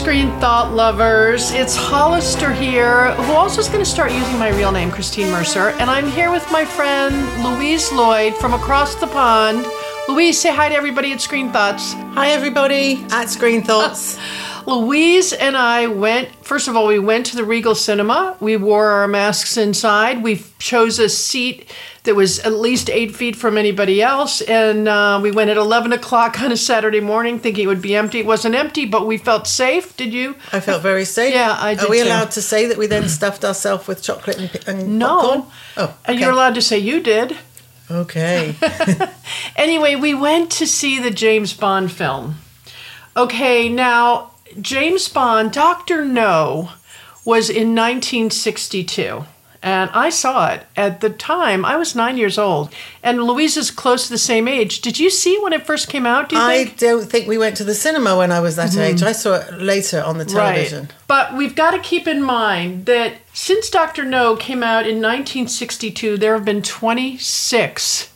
Screen Thought lovers. It's Hollister here, who also is going to start using my real name, Christine Mercer. And I'm here with my friend Louise Lloyd from across the pond. Louise, say hi to everybody at Screen Thoughts. Hi, everybody at Screen Thoughts. Louise and I went, first of all, we went to the Regal Cinema. We wore our masks inside. We chose a seat that was at least eight feet from anybody else. And uh, we went at 11 o'clock on a Saturday morning thinking it would be empty. It wasn't empty, but we felt safe. Did you? I felt very safe. Yeah, I did Are we too. allowed to say that we then stuffed ourselves with chocolate and, and No. popcorn? Oh, okay. you're allowed to say you did. Okay. Anyway, we went to see the James Bond film. Okay, now, James Bond, Dr. No, was in 1962. And I saw it at the time. I was nine years old. And Louise is close to the same age. Did you see when it first came out, do you I think? don't think we went to the cinema when I was that mm-hmm. age. I saw it later on the television. Right. But we've got to keep in mind that since Dr. No came out in 1962, there have been 26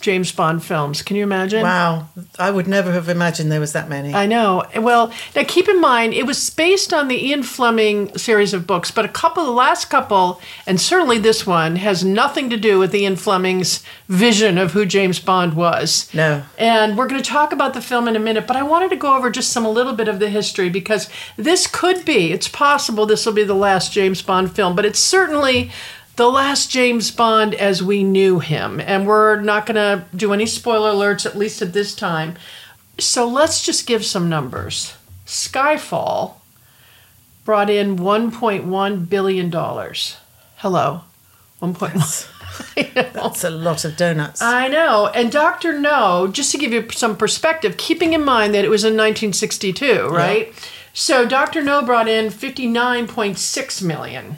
James Bond films. Can you imagine? Wow. I would never have imagined there was that many. I know. Well, now keep in mind, it was based on the Ian Fleming series of books, but a couple, the last couple, and certainly this one, has nothing to do with Ian Fleming's vision of who James Bond was. No. And we're going to talk about the film in a minute, but I wanted to go over just some a little bit of the history because this could be, it's possible this will be the last James Bond film, but it's certainly the last James Bond as we knew him. And we're not going to do any spoiler alerts, at least at this time. So let's just give some numbers. Skyfall brought in $1.1 billion. Hello. 1.1. I. That's a lot of donuts. I know. And Dr. No, just to give you some perspective, keeping in mind that it was in 1962, right? So Dr. No brought in 59.6 million.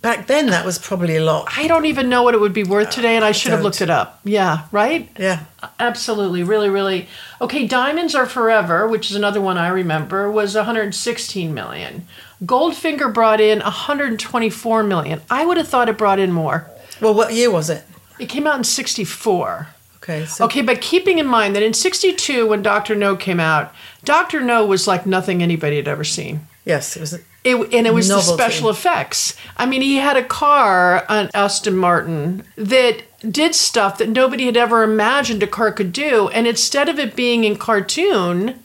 Back then, that was probably a lot. I don't even know what it would be worth today, and I should have looked it up. Yeah, right? Yeah. Absolutely, really, really. Okay, Diamonds Are Forever, which is another one I remember, was 116 million. Goldfinger brought in 124 million. I would have thought it brought in more. Well, what year was it? It came out in 64. Okay. So Okay, but keeping in mind that in 62, when Dr. No came out, Dr. No was like nothing anybody had ever seen. Yes, it was. It, and it was the special effects. I mean, he had a car, an Aston Martin, that did stuff that nobody had ever imagined a car could do. And instead of it being in cartoon,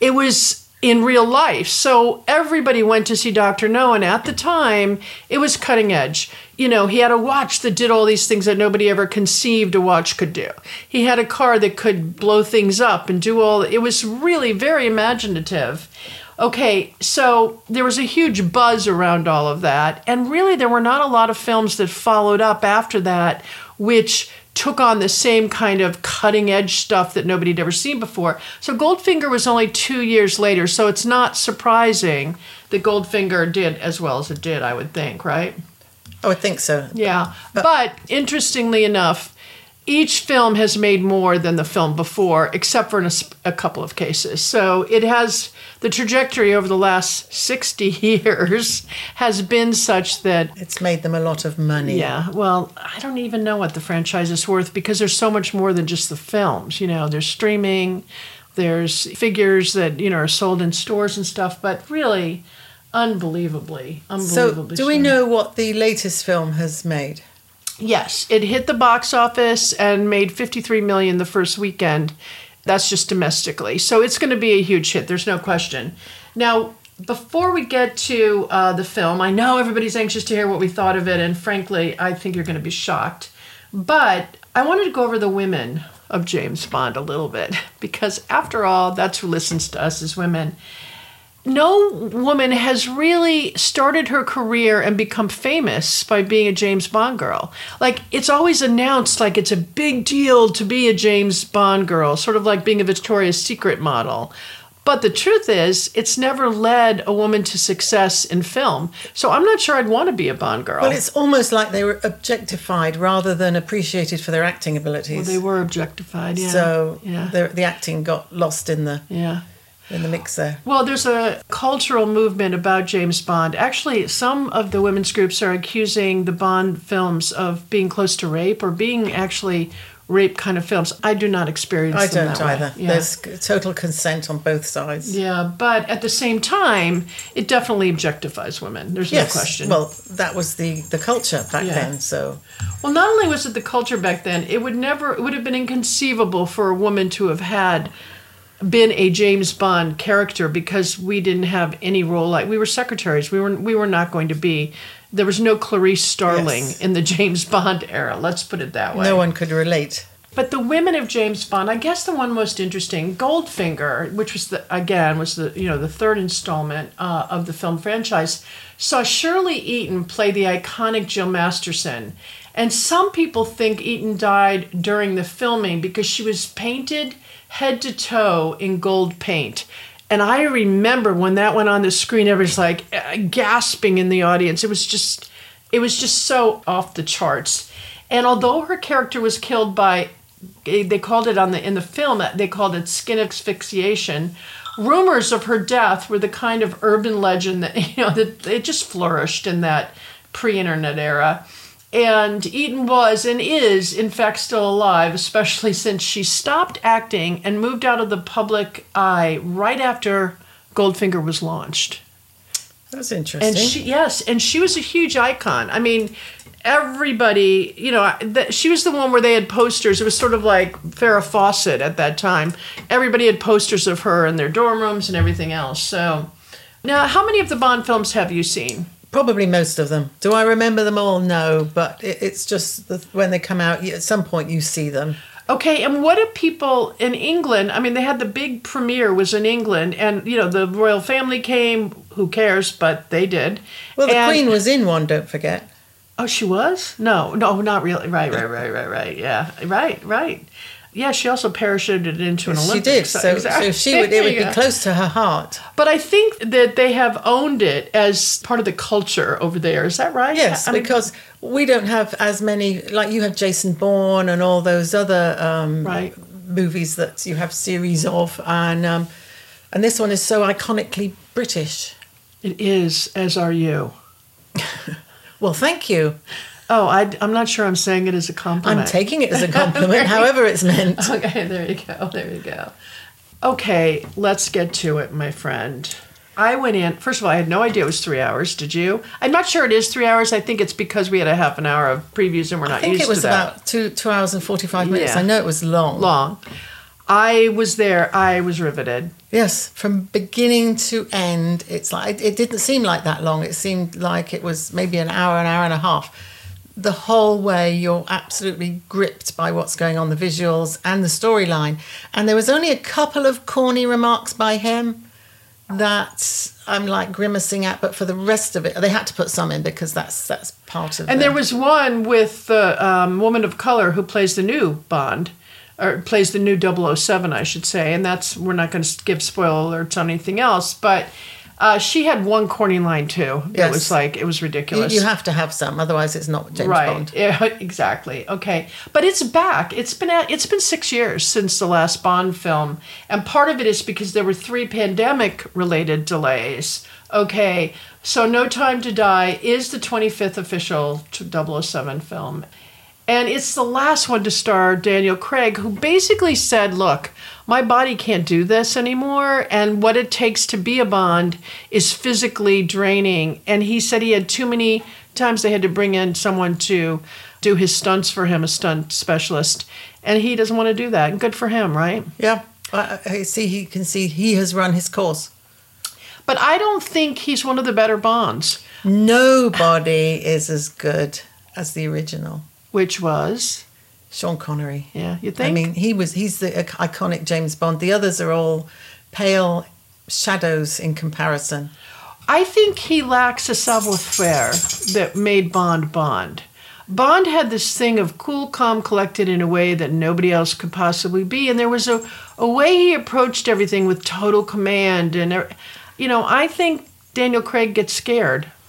it was in real life. So everybody went to see Dr. No. And at the time, it was cutting edge. You know, he had a watch that did all these things that nobody ever conceived a watch could do. He had a car that could blow things up and do all, it was really very imaginative. Okay, so there was a huge buzz around all of that, and really there were not a lot of films that followed up after that, which took on the same kind of cutting edge stuff that nobody had ever seen before. So Goldfinger was only two years later, so it's not surprising that Goldfinger did as well as it did, I would think, right? Oh, I think so. Yeah. But interestingly enough, each film has made more than the film before, except for in a, a couple of cases. So it has the trajectory over the last 60 years has been such that, It's made them a lot of money. yeah, well, I don't even know what the franchise is worth because there's so much more than just the films. You know, there's streaming, there's figures that, you know, are sold in stores and stuff, but really, unbelievably, unbelievably. So, do we know what the latest film has made? Yes, it hit the box office and made 53 million the first weekend. That's just domestically. So it's going to be a huge hit. There's no question. Now, before we get to uh, the film, I know everybody's anxious to hear what we thought of it, and frankly, I think you're going to be shocked. But I wanted to go over the women of James Bond a little bit because, after all, that's who listens to us as women no woman has really started her career and become famous by being a James Bond girl. Like it's always announced like it's a big deal to be a James Bond girl, sort of like being a Victoria's Secret model. But the truth is, it's never led a woman to success in film. So I'm not sure I'd want to be a Bond girl. Well, it's almost like they were objectified rather than appreciated for their acting abilities. Well, they were objectified, yeah. So yeah, the, the acting got lost in the yeah. In the mix there. Well, there's a cultural movement about James Bond. Actually, some of the women's groups are accusing the Bond films of being close to rape or being actually rape kind of films. I do not experience I don't either. Yeah. There's total consent on both sides. yeah, but at the same time, it definitely objectifies women. There's Yes. no question. Well, that was the, the culture back Yeah. then. So Well, not only was it the culture back then, it would never, it would have been inconceivable for a woman to have had been a James Bond character because we didn't have any role like we were secretaries. We were we were not going to be. There was no Clarice Starling Yes. in the James Bond era. Let's put it that way. no one could relate. But the women of James Bond, I guess the one most interesting, Goldfinger, which was the again was the you know the third installment uh, of the film franchise, saw Shirley Eaton play the iconic Jill Masterson, and some people think Eaton died during the filming because she was painted head to toe in gold paint. And I remember when that went on the screen, everybody's like uh, gasping in the audience. It was just, it was just so off the charts. And although her character was killed by, they called it on the in the film, they called it skin asphyxiation. Rumors of her death were the kind of urban legend that you know that it just flourished in that pre-internet era. And Eaton was and is, in fact, still alive, especially since she stopped acting and moved out of the public eye right after Goldfinger was launched. That's interesting. And she, yes, and she was a huge icon. I mean, everybody, you know, the, she was the one where they had posters. It was sort of like Farrah Fawcett at that time. Everybody had posters of her in their dorm rooms and everything else. So, now, how many of the Bond films have you seen? Probably most of them. Do I remember them all? No, but it, it's just that when they come out, at some point you see them. Okay, and what do people in England? I mean, they had the big premiere was in England, and you know the royal family came. Who cares? But they did. Well, the And- Queen was in one. Don't forget. Oh, she was? No, no, not really. Right, right, right, right, right. Yeah, right, right. Yeah, she also parachuted it into an She Olympic. did. So, exactly. so she would. It would be close to her heart. But I think that they have owned it as part of the culture over there. Is that right? Yes, I mean, because we don't have as many. Like you have Jason Bourne and all those other um, Right. movies that you have series of, and um, and this one is so iconically British. it is. As are you. Well, thank you. Oh, I, I'm not sure I'm saying it as a compliment. I'm taking it as a compliment, however it's meant. Okay, there you go. There you go. Okay, let's get to it, my friend. I went in, first of all, I had no idea it was three hours. Did you? I'm not sure it is three hours. I think it's because we had a half an hour of previews and we're not used to it. I think used it was about two two hours and forty five minutes. Yeah. I know it was long. long. I was there. I was riveted. Yes, from beginning to end, it's like it didn't seem like that long. It seemed like it was maybe an hour, an hour and a half. The whole way, you're absolutely gripped by what's going on, the visuals and the storyline. And there was only a couple of corny remarks by him that I'm like grimacing at, but for the rest of it, they had to put some in because that's that's part of. It. And the- there was one with the um, woman of color who plays the new Bond, or plays the new 007, I should say. And that's, we're not going to give spoiler alerts on anything else, but uh, she had one corny line too. It was like, it was you, ridiculous. you have to have some, otherwise it's not James right. Bond. Yeah, exactly. Okay. But it's back. It's been at, it's been 6 years since the last Bond film, and part of it is because there were 3 pandemic related delays. Okay. So No Time to Die is the 25th official 007 film. And it's the last one to star Daniel Craig, who basically said, Look, my body can't do this anymore. And what it takes to be a Bond is physically draining. And he said he had too many times they had to bring in someone to do his stunts for him, a stunt specialist. And he doesn't want to do that. And good for him, right? Yeah, I, I see. He can see he has run his course. But I don't think he's one of the better Bonds, Nobody is as good as the original. Which was, Sean Connery. yeah, you think? I mean, he was he's the iconic James Bond. The others are all pale shadows in comparison. I think he lacks a savoir-faire that made Bond Bond. Bond had this thing of cool, calm, collected in a way that nobody else could possibly be, and there was a, a way he approached everything with total command. And you know, I think Daniel Craig gets scared.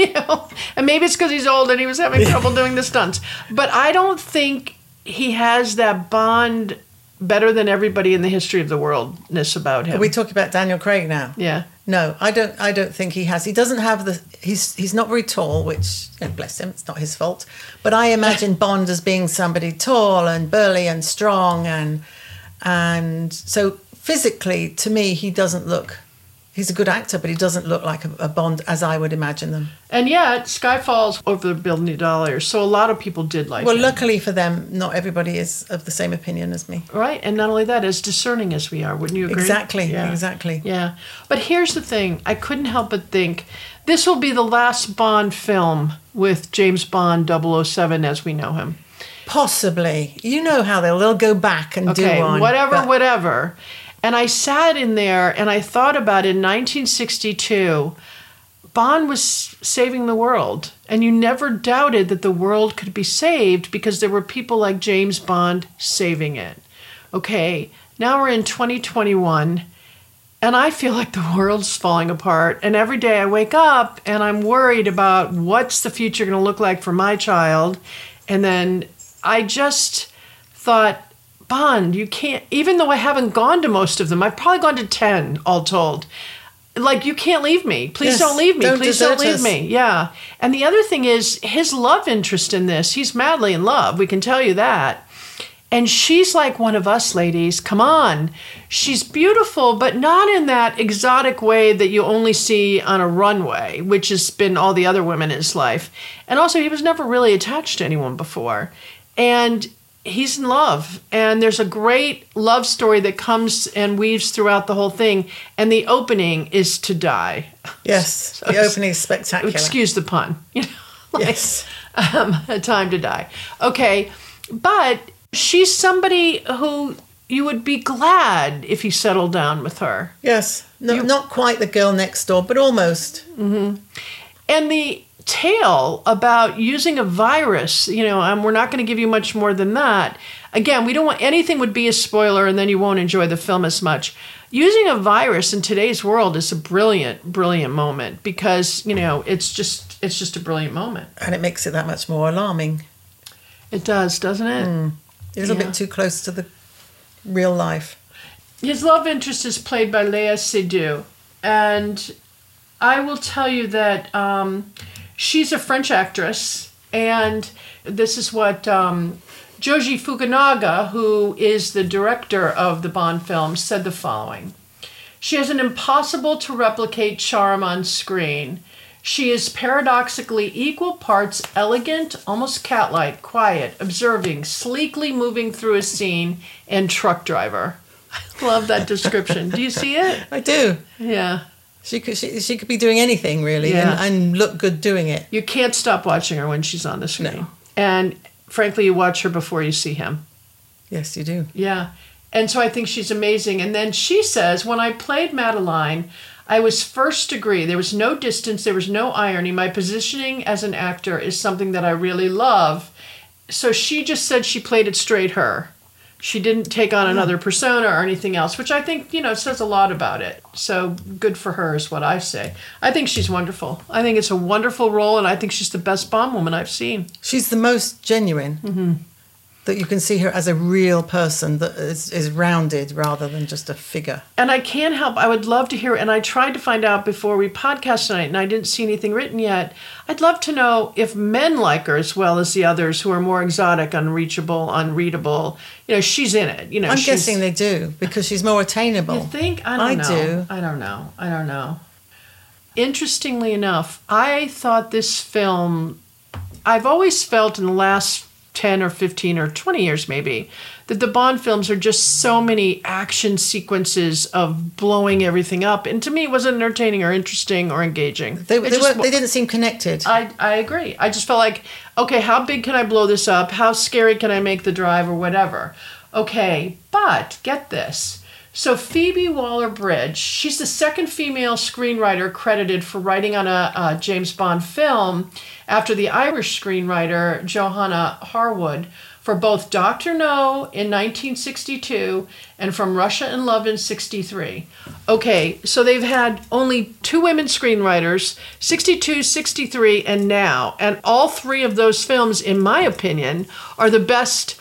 you know, and maybe it's because he's old and he was having trouble doing the stunts. But I don't think he has that Bond better than everybody in the history of the worldness about him. Are we talking about Daniel Craig now? yeah. No, I don't. I don't think he has. He doesn't have the. He's he's not very tall, which know, bless him, it's not his fault. But I imagine Bond as being somebody tall and burly and strong, and and so physically, to me, he doesn't look. He's a good actor, but he doesn't look like a, a Bond as I would imagine them. And yet, Skyfall's over a billion dollars, so a lot of people did like Well, it. luckily for them, not everybody is of the same opinion as me. Right, and not only that, as discerning as we are, wouldn't you agree? Exactly, exactly. Yeah, but here's the thing: I couldn't help but think this will be the last Bond film with James Bond 007 as we know him. Possibly, you know how they'll they'll go back and Okay, do one. whatever, but- whatever. And I sat in there and I thought about in 1962, Bond was saving the world, and you never doubted that the world could be saved because there were people like James Bond saving it. Okay, now we're in 2021, and I feel like the world's falling apart. And every day I wake up and I'm worried about what's the future going to look like for my child. And then I just thought, Bond, you can't, even though I haven't gone to most of them, I've probably gone to 10 all told. Like, you can't leave me. Please Yes, don't leave me. don't Please don't leave us. me. Yeah. And the other thing is his love interest in this. He's madly in love. We can tell you that. And she's like one of us ladies. Come on. She's beautiful, but not in that exotic way that you only see on a runway, which has been all the other women in his life. And also, he was never really attached to anyone before. And he's in love. And there's a great love story that comes and weaves throughout the whole thing. And the opening is to die. Yes, the opening is spectacular. Excuse the pun. You know, like, Yes. um, a time to die. Okay, but she's somebody who you would be glad if you settled down with her. Yes, no, not quite the girl next door, but almost. And the tale about using a virus, you know, and we're not going to give you much more than that. Again, we don't want anything would be a spoiler and then you won't enjoy the film as much. Using a virus in today's world is a brilliant, brilliant moment because, you know, it's just it's just a brilliant moment. And it makes it that much more alarming. It does, doesn't it? A little Yeah. bit too close to the real life. His love interest is played by Léa Seydoux, and I will tell you that um, she's a French actress, and this is what um, Joji Fukunaga, who is the director of the Bond films, said the following. She has an impossible to replicate charm on screen. She is paradoxically equal parts elegant, almost cat like, quiet, observing, sleekly moving through a scene, and truck driver. I love that description. Do you see it? I do. Yeah. She could she, she could be doing anything really Yeah. and, and look good doing it. You can't stop watching her when she's on the screen. No. And frankly, you watch her before you see him. Yes, you do. Yeah. And so I think she's amazing. And then she says, when I played Madeleine, I was first degree. There was no distance, there was no irony. My positioning as an actor is something that I really love. So she just said she played it straight her. She didn't take on another persona or anything else, which I think, you know, says a lot about it. So good for her is what I say. I think she's wonderful. I think it's a wonderful role, and I think she's the best Bond woman I've seen. She's the most genuine. Mm-hmm. That you can see her as a real person that is, is rounded rather than just a figure. And I can't help, I would love to hear, and I tried to find out before we podcast tonight, and I didn't see anything written yet. I'd love to know if men like her as well as the others who are more exotic, unreachable, unreadable. You know, she's in it. You know, I'm guessing they do because she's more attainable. You think? I don't I know. do. I don't know. I don't know. Interestingly enough, I thought this film, I've always felt in the last 10 or 15 or 20 years maybe, that the Bond films are just so many action sequences of blowing everything up. And to me, it wasn't entertaining or interesting or engaging. They, they, just were, they didn't seem connected. I, I agree. I just felt like, okay, how big can I blow this up? How scary can I make the drive or whatever? Okay, but get this. So Phoebe Waller-Bridge, she's the second female screenwriter credited for writing on a, a James Bond film after the Irish screenwriter Johanna Harwood for both Dr. No in 1962 and From Russia in Love in 63. Okay, so they've had only two women screenwriters, 62, 63, and now. And all three of those films, in my opinion, are the best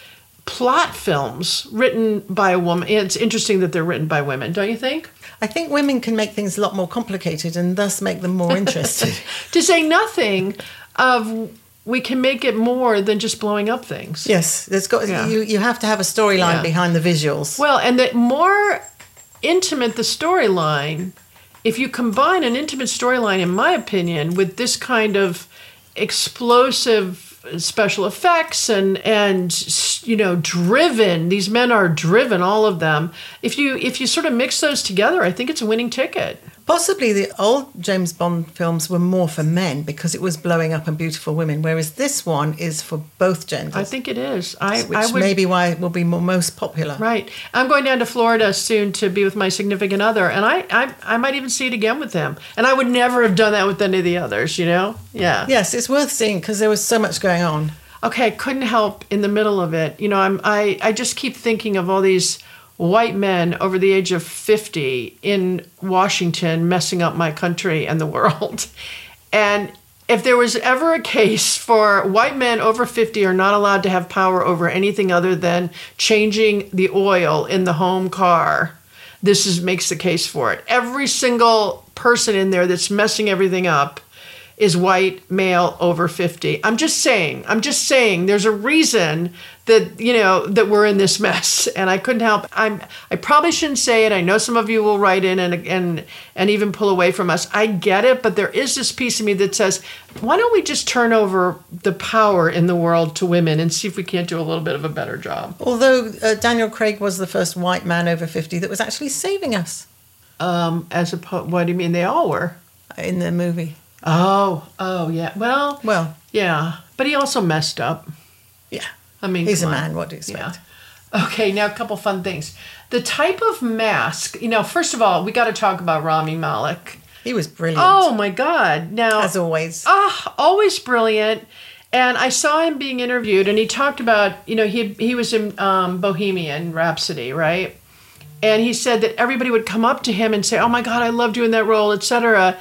plot films written by a woman. It's interesting that they're written by women, don't you think? I think women can make things a lot more complicated and thus make them more interested. to say nothing of we can make it more than just blowing up things. yes, there's got Yeah. you. You have to have a storyline Yeah. behind the visuals. Well, and the more intimate the storyline, if you combine an intimate storyline, in my opinion, with this kind of explosive special effects and and you know driven these men are driven all of them. If you if you sort of mix those together i think it's a winning ticket Possibly the old James Bond films were more for men because it was blowing up and beautiful women, whereas this one is for both genders. i think it is i, which I would may be why it will be more, most popular. Right. I'm going down to Florida soon to be with my significant other, and I, I, I might even see it again with him. And I would never have done that with any of the others, you know? Yeah. Yes, it's worth seeing because there was so much going on. Okay, I couldn't help in the middle of it. You know, I'm, I, I just keep thinking of all these white men over the age of 50 in Washington messing up my country and the world. And if there was ever a case for white men over 50 are not allowed to have power over anything other than changing the oil in the home car, this is makes the case for it. Every single person in there that's messing everything up is white male over 50. I'm just saying, I'm just saying there's a reason that, you know, that we're in this mess and I couldn't help I'm I probably shouldn't say it. I know some of you will write in and and and even pull away from us. I get it, but there is this piece of me that says, why don't we just turn over the power in the world to women and see if we can't do a little bit of a better job? Although uh, Daniel Craig was the first white man over 50 that was actually saving us Um as opposed what do you mean they all were? in the movie. Oh, oh yeah. Well, Well, yeah, but he also messed up. yeah. I mean, He's a on. man, what do you expect? Yeah. Okay, now a couple fun things. The type of mask, you know, first of all, we got to talk about Rami Malek. He was brilliant, Oh my God! Now, as always. ah, always brilliant. And I saw him being interviewed, and he talked about, you know, he he was in um, Bohemian Rhapsody, right? And he said that everybody would come up to him and say, "Oh my God, I love doing that role," etc.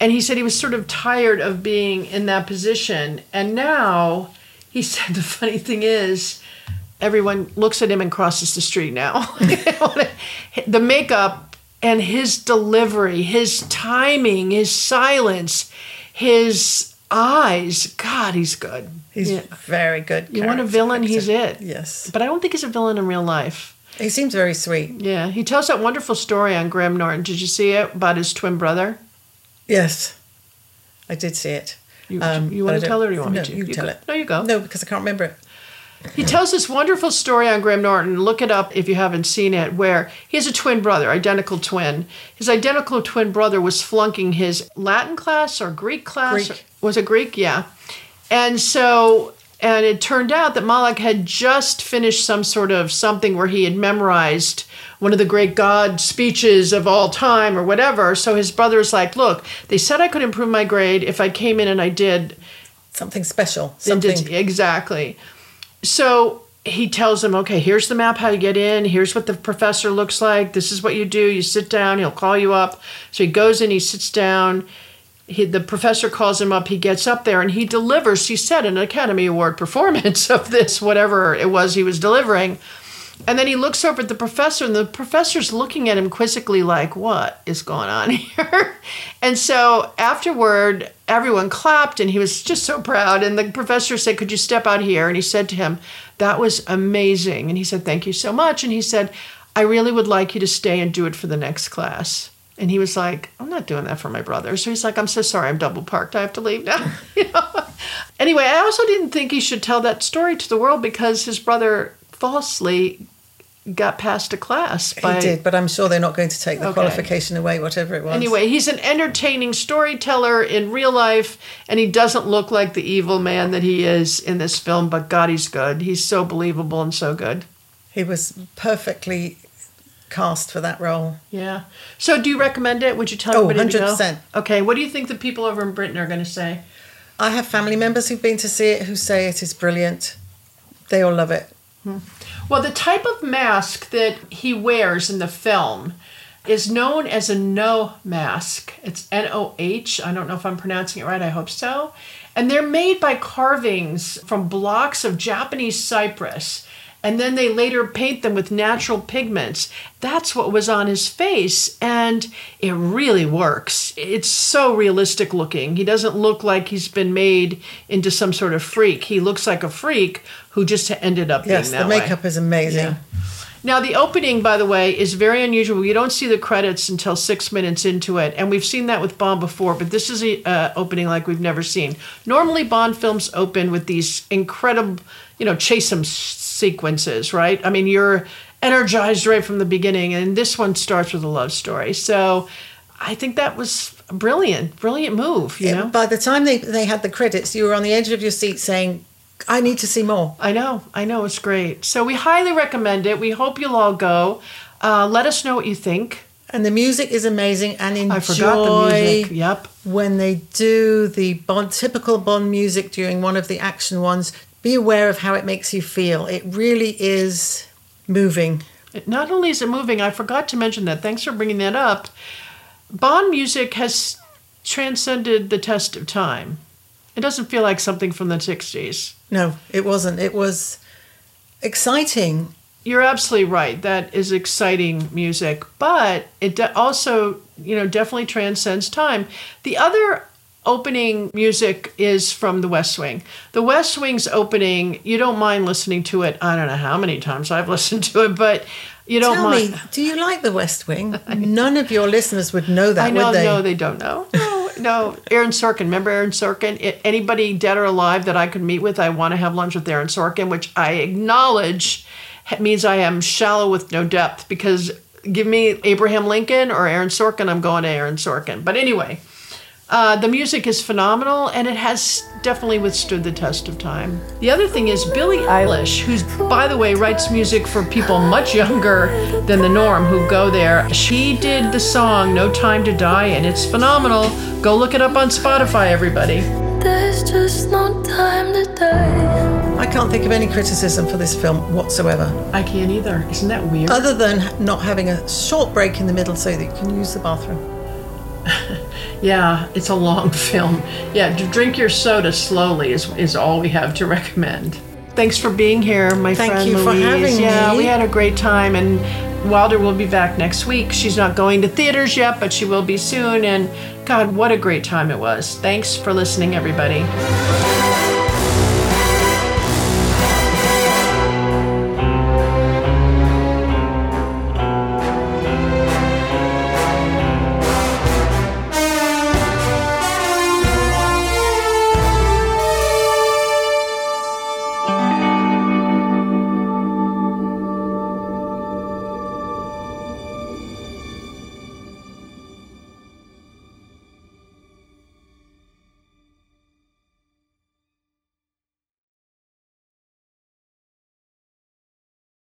And he said he was sort of tired of being in that position. And now he said the funny thing is, everyone looks at him and crosses the street now. the makeup and his delivery, his timing, his silence, his eyes. God, he's good. He's Yeah. very good. You want a villain, he's it. Yes. But I don't think he's a villain in real life. He seems very sweet. Yeah, he tells that wonderful story on Graham Norton. Did you see it about his twin brother? Yes. I did see it. You, Um, you want to tell it or you want no, me to? You, tell go. it. No, you go. No, because I can't remember it. He tells this wonderful story on Graham Norton. Look it up if you haven't seen it, where he has a twin brother, identical twin. His identical twin brother was flunking his Latin class or Greek class. Greek. Was it Greek? Yeah. And so, and it turned out that Malek had just finished some sort of something where he had memorized one of the great God speeches of all time or whatever. So his brother was like, Look, they said I could improve my grade if I came in and I did Something special. Something. did- exactly. So he tells him, okay, here's the map how you get in. Here's what the professor looks like. This is what you do. You sit down. He'll call you up. So he goes in. He sits down. He, the professor calls him up. He gets up there and he delivers. He said an Academy Award performance of this, whatever it was he was delivering. And then he looks over at the professor, and the professor's looking at him quizzically, like, What is going on here? and so afterward, everyone clapped, and he was just so proud. And the professor said, Could you step out here? And he said to him, That was amazing. And he said, Thank you so much. And he said, I really would like you to stay and do it for the next class. And he was like, I'm not doing that for my brother. So he's like, I'm so sorry, I'm double parked. I have to leave now. you know? Anyway, I also didn't think he should tell that story to the world because his brother falsely got passed a class by he did, but I'm sure they're not going to take the Okay. qualification away, whatever it was. Anyway, he's an entertaining storyteller in real life, and he doesn't look like the evil man that he is in this film, but God, he's good. He's so believable and so good. he was perfectly cast for that role. Yeah. So, do you recommend it? Would you tell Oh, everybody to go? 100%. Okay. What do you think the people over in Britain are going to say? I have family members who've been to see it who say it is brilliant. They all love it. Hmm. Well, the type of mask that he wears in the film is known as a Noh mask. It's N O H. I don't know if I'm pronouncing it right. I hope so. And they're made by carvings from blocks of Japanese cypress. And then they later paint them with natural pigments. That's what was on his face, and it really works. It's so realistic looking. He doesn't look like he's been made into some sort of freak. He looks like a freak who just ended up Yes, being the that way. makeup is amazing. Yeah. Now, the opening, by the way, is very unusual. You don't see the credits until six minutes into it, and we've seen that with Bond before, but this is an uh, opening like we've never seen. Normally, Bond films open with these incredible, you know, chase 'em s- sequences, right? I mean, you're energized right from the beginning, and this one starts with a love story. So, I think that was a brilliant, brilliant move. You know, By the time they, they had the credits, you were on the edge of your seat saying, I need to see more. I know, I know, it's great. So we highly recommend it. We hope you'll all go. Uh, let us know what you think. And the music is amazing and enjoy I forgot the music. Yep. when they do the Bond typical Bond music during one of the action ones. Be aware of how it makes you feel. It really is moving. It- Not only is it moving, I forgot to mention that. Thanks for bringing that up. Bond music has transcended the test of time. It doesn't feel like something from the 60s. No, it wasn't. It was exciting. You're absolutely right. That is exciting music, but it de- also, you know, definitely transcends time. The other opening music is from The West Wing. The West Wing's opening, you don't mind listening to it. I don't know how many times I've listened to it, but you don't Tell mind. me, do you like the West Wing? None of your listeners would know that, I know, would they? no, they don't know. Oh, No. Aaron Sorkin, remember Aaron Sorkin? Anybody dead or alive that I could meet with, I want to have lunch with Aaron Sorkin, which I acknowledge means I am shallow with no depth because give me Abraham Lincoln or Aaron Sorkin, I'm going to Aaron Sorkin. But anyway, uh, the music is phenomenal and it has definitely withstood the test of time. The other thing is Billie Eilish, who's, by the way, writes music for people much younger than the norm who go there. She did the song No Time to Die and it's phenomenal. Go look it up on Spotify, everybody. There's just no time to die. I can't think of any criticism for this film whatsoever, I can't either. Isn't that weird? other than not having a short break in the middle so that you can use the bathroom. Yeah, it's a long film. Yeah, drink your soda slowly is, is all we have to recommend. Thanks for being here, my Thank friend you for Louise. having yeah, me. we had a great time, and Wilder will be back next week. She's not going to theaters yet, but she will be soon. And God, what a great time it was! Thanks for listening, everybody.